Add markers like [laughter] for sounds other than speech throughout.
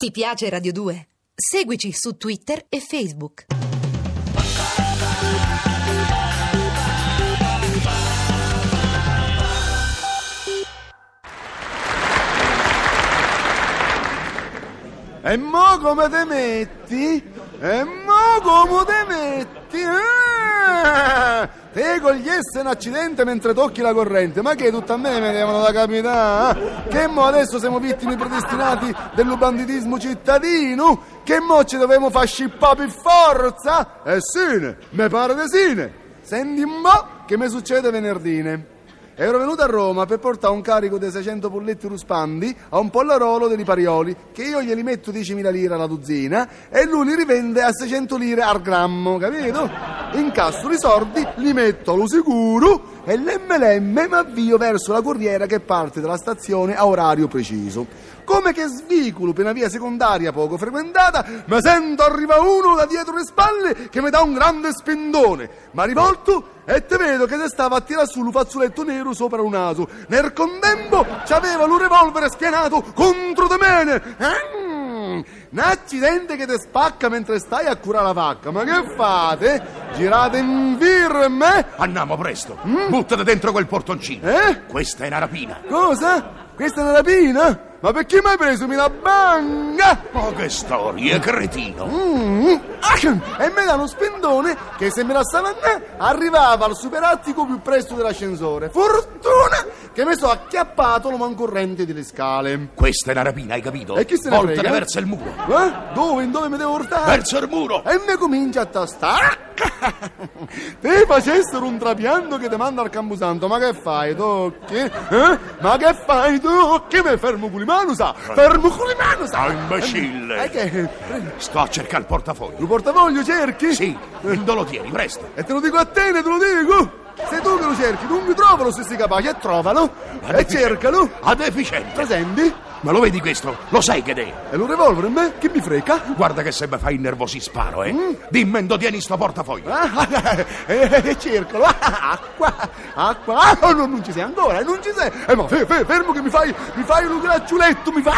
Ti piace Radio 2? Seguici su Twitter e Facebook. E mo come te metti? E mo come te metti? Ah! Te cogliesse un accidente mentre tocchi la corrente, ma che tutto a me mi devono da capitare? Che mo adesso siamo vittime predestinati del banditismo cittadino? Che mo ci dobbiamo far scippare per forza? E sì, me pare di sì. Senti po' che mi succede venerdì. Ero venuto a Roma per portare un carico di 600 polletti ruspandi a un pollarolo dei Parioli, che io glieli metto 10.000 lire alla dozzina e lui li rivende a 600 lire al grammo, capito? Incasso i soldi, li metto allo sicuro e l'MLM mi avvio verso la corriera che parte dalla stazione a orario preciso. Come che svicolo per una via secondaria poco frequentata, mi sento arriva uno da dietro le spalle che mi dà un grande spendone. Ma rivolto e te vedo che te stava a tirare su un fazzoletto nero sopra un naso. Nel contempo c'aveva un revolver spianato contro di me. Mm, un accidente che ti spacca mentre stai a curare la vacca. Ma che fate? Girate in firme? Andiamo presto. Buttati dentro quel portoncino. Eh? Questa è una rapina. Cosa? Questa è una rapina? Ma perché mi hai preso la banca? Ma che storie, cretino. Mm, ah, e mi dà uno spendone che se me la stava a me arrivava al superattico più presto dell'ascensore. Fortuna che mi sono acchiappato lo mancorrente delle scale. Questa è una rapina, hai capito? E chi se ne Voltane frega? verso il muro. Eh? Dove? In dove mi devo portare? Verso il muro. E mi comincia a tastare. [laughs] Te facessero un trapianto che ti manda al Camposanto, ma che fai, tocchi? Eh? Ma che fai, tocchi? Mi fermo con le mani, sa? Fermo con le mani, sa? Ah, imbecille. E che? Sto a cercare il portafoglio. Lo portafoglio cerchi? Sì, dove lo tieni, presto. E te lo dico a te, ne te lo dico! Sei tu che lo cerchi, tu mi trovalo se sei capace, e trovalo! E cercalo! A deficiente. Lo senti? Ma lo vedi questo? Lo sai che è? E lo revolver a me? Che mi frega? Guarda che se mi fai innervosi sparo, eh. Dimmi dove tieni sto portafoglio. Ah, e eh, cercalo! Ah, acqua! Acqua! Ah, no, no, non ci sei ancora, eh, non ci sei! Eh, ma fe- fe- fermo che mi fai, mi fai un gracciuletto, mi, fa,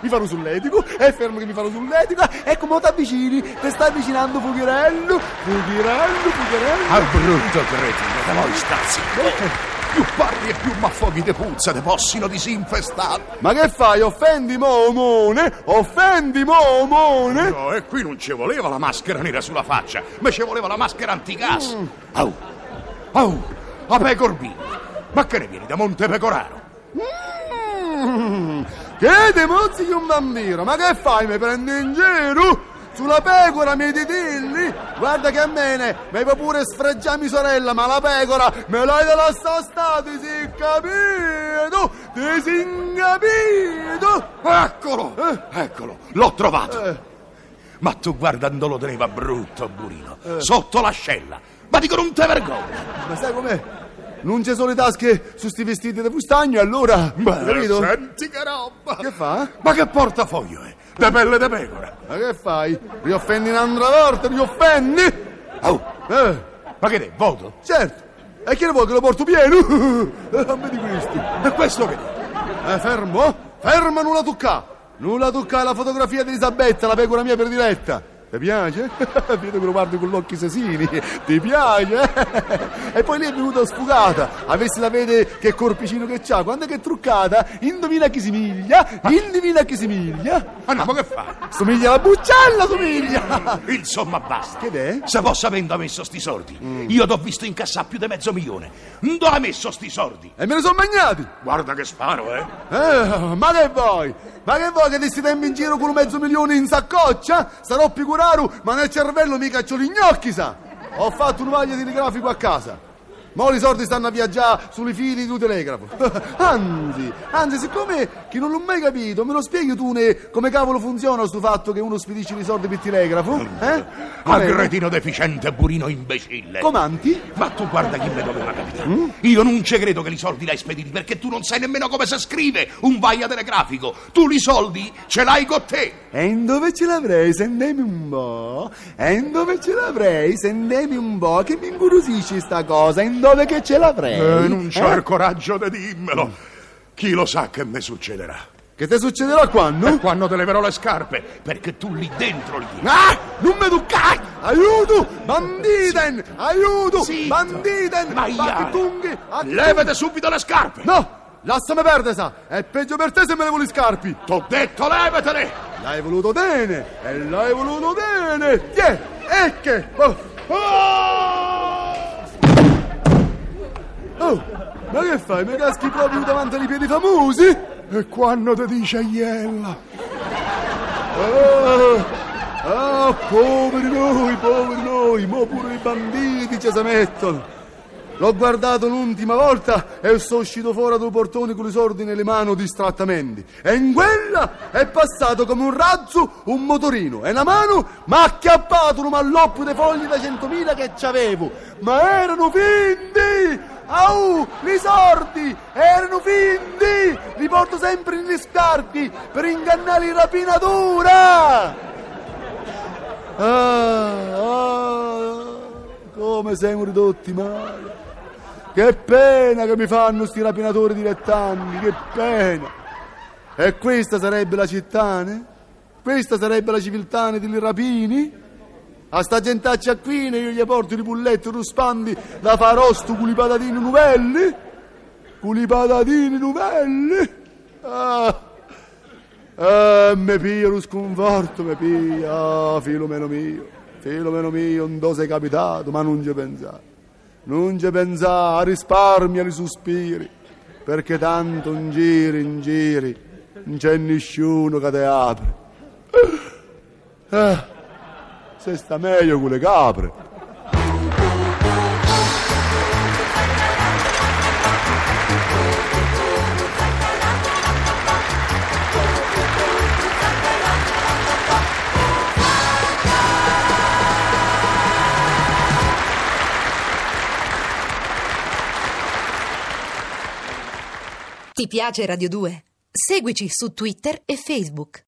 mi fanno sull'etico, e fermo che mi fanno sull'etico, e come ti avvicini, ti stai avvicinando Fughirello, Fughirello, Fughirello! Ah, brutto cretino, da voi stazzi. Più parli e più m'affoghi de puzza, te possino disinfestare. Ma che fai? Offendi Momone? Offendi Momone? No, e qui non ci voleva la maschera nera sulla faccia, ma ci voleva la maschera antigas. Au, au, a Pecorbino. Ma che ne vieni da Monte Pecoraro? Mm, che te mozzichi un bambino? Ma che fai? Mi prendi in giro? Sulla pecora mi titilli? Guarda che a me mi puoi pure sfregiare mia sorella, ma la pecora me l'hai della sta ti si capito? Ti si capito? Eccolo, Eh? eccolo, l'ho trovato. Eh. Ma tu guarda dove lo teneva brutto, burino, sotto l'ascella. Ma dico non te vergogni. Ma sai com'è? Non c'è solo le tasche su sti vestiti di fustagno, allora... Ma capito? senti che roba. Che fa? Ma che portafoglio è? De pelle de pecora. Ma che fai? Rioffendi un'altra volta, rioffendi? Au, Eh, ma che è, voto? certo. E che ne vuoi che lo porto pieno? [laughs] Non vedi questi. E questo che? Eh, fermo, fermo, nulla tocca. Nulla tocca la fotografia di Elisabetta, la pecora mia prediletta. Ti piace? [laughs] Vedo che lo guardi con gli occhi assassini. Ti piace? [laughs] e poi lei è venuta sfugata. Avessi la vede che corpicino che c'ha. Quando è che è truccata, indovina chi si miglia? Indovina a chi si miglia? Andiamo, che fai? Somiglia alla buccella, somiglia! [laughs] Insomma, basta. Che è? Se posso avendo messo sti soldi, io t'ho visto incassare più di mezzo milione. Dove hai messo sti soldi? E me ne sono magnati! Guarda che sparo, eh. Eh, ma che vuoi? Ma che vuoi che ti stai in giro con un mezzo milione in saccoccia? Sarò più curaru, ma nel cervello mica c'ho gli gnocchi, sa! Ho fatto un vaglio telegrafico a casa. Mo' i soldi stanno a viaggiare sui fili di telegrafo. [laughs] anzi, anzi, siccome che non l'ho mai capito, me lo spieghi tu ne, come cavolo funziona sto fatto che uno spedisce i soldi per telegrafo? Eh? Ma Com'è? cretino deficiente, burino imbecille. Comanti? Ma tu guarda chi me doveva capitare. Io non ci credo che i soldi l'hai spediti perché tu non sai nemmeno come si scrive un vaia telegrafico. Tu i soldi ce l'hai con te. E in dove ce l'avrei? Sentemi un po'. E in dove ce l'avrei? Sentemi un po'. Che mi incuriosisce sta cosa. In dove che ce l'avrei? Eh, non c'ho Eh? il coraggio di dimmelo. Chi lo sa che mi succederà? Che ti succederà quando? E quando te leverò le scarpe, perché tu lì dentro tieni. Ah! Non mi toccare! Aiuto! Banditen! Aiuto! Zitto. Banditen! Maiale. Battitunghi! Attunghi. Levate subito le scarpe! No! Lasciami perdere, sa! È peggio per te se me le vuoi scarpi! T'ho detto levatele! L'hai voluto bene! E l'hai voluto bene! Tiè! E che? Oh! Oh! Ma che fai? Mi caschi proprio davanti ai piedi famosi? E quando ti dice iella? Oh, ah, poveri noi, poveri noi, mo pure i banditi ci si mettono. L'ho guardato l'ultima volta e sono uscito fuori dal portone con i soldi nelle mani distrattamente. E in quella è passato come un razzo un motorino e una mano mi ha acchiappato un malloppo di fogli da centomila che c'avevo. Ma erano finti! Au, i sordi erano finti! Li porto sempre negli scarpi per ingannare la rapinatura! Ah, ah, come siamo ridotti male! Che pena che mi fanno sti rapinatori dilettanti, che pena! E questa sarebbe la città, Questa sarebbe la civiltà di rapini? A sta gentaccia qui io gli porto i pulletti ruspandi da farosto con i patatini nuvelli? Con i patatini nuvelli? Ah, ah mi pia lo sconforto, mi pia, ah, filomeno mio, filomeno mio, non sei capitato, ma non ci pensare. Non ci pensare, risparmia i sospiri, perché tanto in giri, in giri, non c'è nessuno che ti apre. Ah, se sta meglio con le capre. Ti piace Radio 2? Seguici su Twitter e Facebook.